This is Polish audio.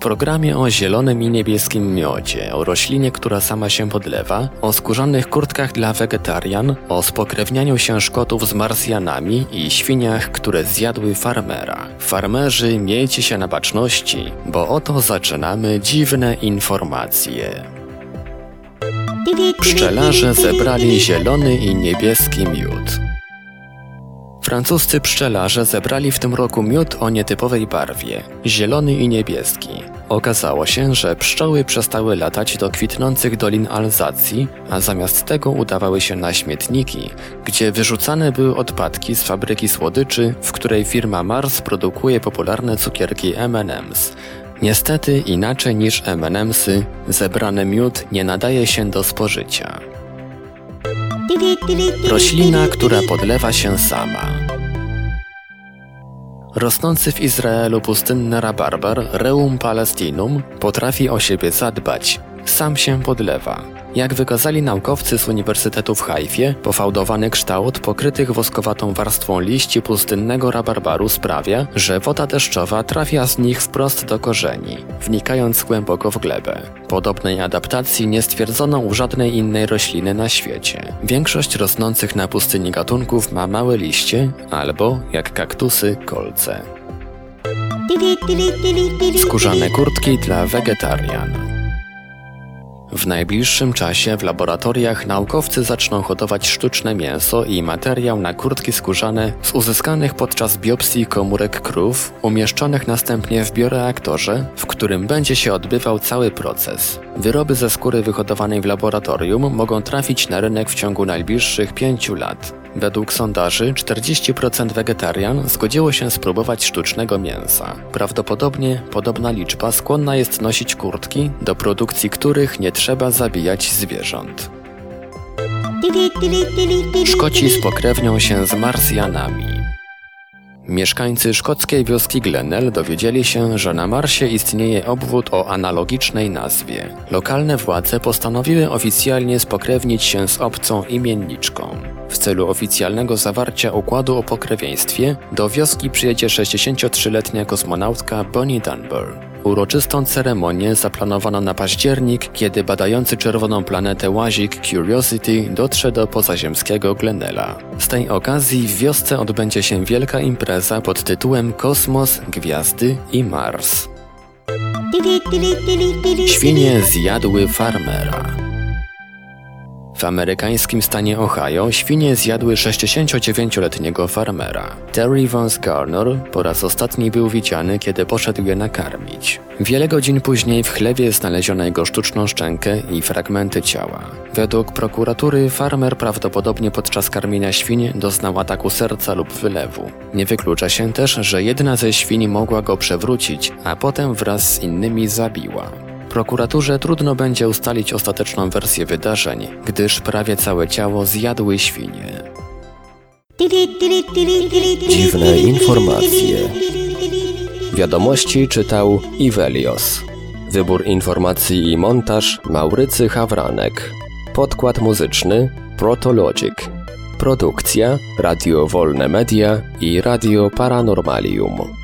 Programie o zielonym i niebieskim miodzie, o roślinie, która sama się podlewa, o skórzanych kurtkach dla wegetarian, o spokrewnianiu się Szkotów z Marsjanami i świniach, które zjadły farmera. Farmerzy, miejcie się na baczności, bo oto zaczynamy dziwne informacje. Pszczelarze zebrali zielony i niebieski miód. Francuscy pszczelarze zebrali w tym roku miód o nietypowej barwie zielony i niebieski. Okazało się, że pszczoły przestały latać do kwitnących dolin Alzacji, a zamiast tego udawały się na śmietniki, gdzie wyrzucane były odpadki z fabryki słodyczy, w której firma Mars produkuje popularne cukierki M&M's. Niestety, inaczej niż M&M'sy, zebrany miód nie nadaje się do spożycia. Roślina, która podlewa się sama. Rosnący w Izraelu pustynny rabarbar Reum palestinum potrafi o siebie zadbać. Sam się podlewa. Jak wykazali naukowcy z Uniwersytetu w Haifie, pofałdowany kształt pokrytych woskowatą warstwą liści pustynnego rabarbaru sprawia, że woda deszczowa trafia z nich wprost do korzeni, wnikając głęboko w glebę. Podobnej adaptacji nie stwierdzono u żadnej innej rośliny na świecie. Większość rosnących na pustyni gatunków ma małe liście albo, jak kaktusy, kolce. Skórzane kurtki dla wegetarian. W najbliższym czasie w laboratoriach naukowcy zaczną hodować sztuczne mięso i materiał na kurtki skórzane z uzyskanych podczas biopsji komórek krów, umieszczonych następnie w bioreaktorze, w którym będzie się odbywał cały proces. Wyroby ze skóry wyhodowanej w laboratorium mogą trafić na rynek w ciągu najbliższych pięciu lat. Według sondaży 40% wegetarian zgodziło się spróbować sztucznego mięsa. Prawdopodobnie podobna liczba skłonna jest nosić kurtki, do produkcji których nie trzeba zabijać zwierząt. Szkoci spokrewnią się z Marsjanami. Mieszkańcy szkockiej wioski Glenel dowiedzieli się, że na Marsie istnieje obwód o analogicznej nazwie. Lokalne władze postanowiły oficjalnie spokrewnić się z obcą imienniczką. W celu oficjalnego zawarcia układu o pokrewieństwie do wioski przyjedzie 63-letnia kosmonautka Bonnie Dunbar. Uroczystą ceremonię zaplanowano na październik, kiedy badający czerwoną planetę łazik Curiosity dotrze do pozaziemskiego Glenela. Z tej okazji w wiosce odbędzie się wielka impreza pod tytułem Kosmos, Gwiazdy i Mars. Świnie zjadły farmera. W amerykańskim stanie Ohio świnie zjadły 69-letniego farmera. Terry Vance Garner po raz ostatni był widziany, kiedy poszedł je nakarmić. Wiele godzin później w chlewie znaleziono jego sztuczną szczękę i fragmenty ciała. Według prokuratury farmer prawdopodobnie podczas karmienia świń doznał ataku serca lub wylewu. Nie wyklucza się też, że jedna ze świń mogła go przewrócić, a potem wraz z innymi zabiła. Prokuraturze trudno będzie ustalić ostateczną wersję wydarzeń, gdyż prawie całe ciało zjadły świnie. Dziwne informacje. Wiadomości czytał Ivelios. Wybór informacji i montaż Maurycy Hawranek. Podkład muzyczny Protologic. Produkcja Radio Wolne Media i Radio Paranormalium.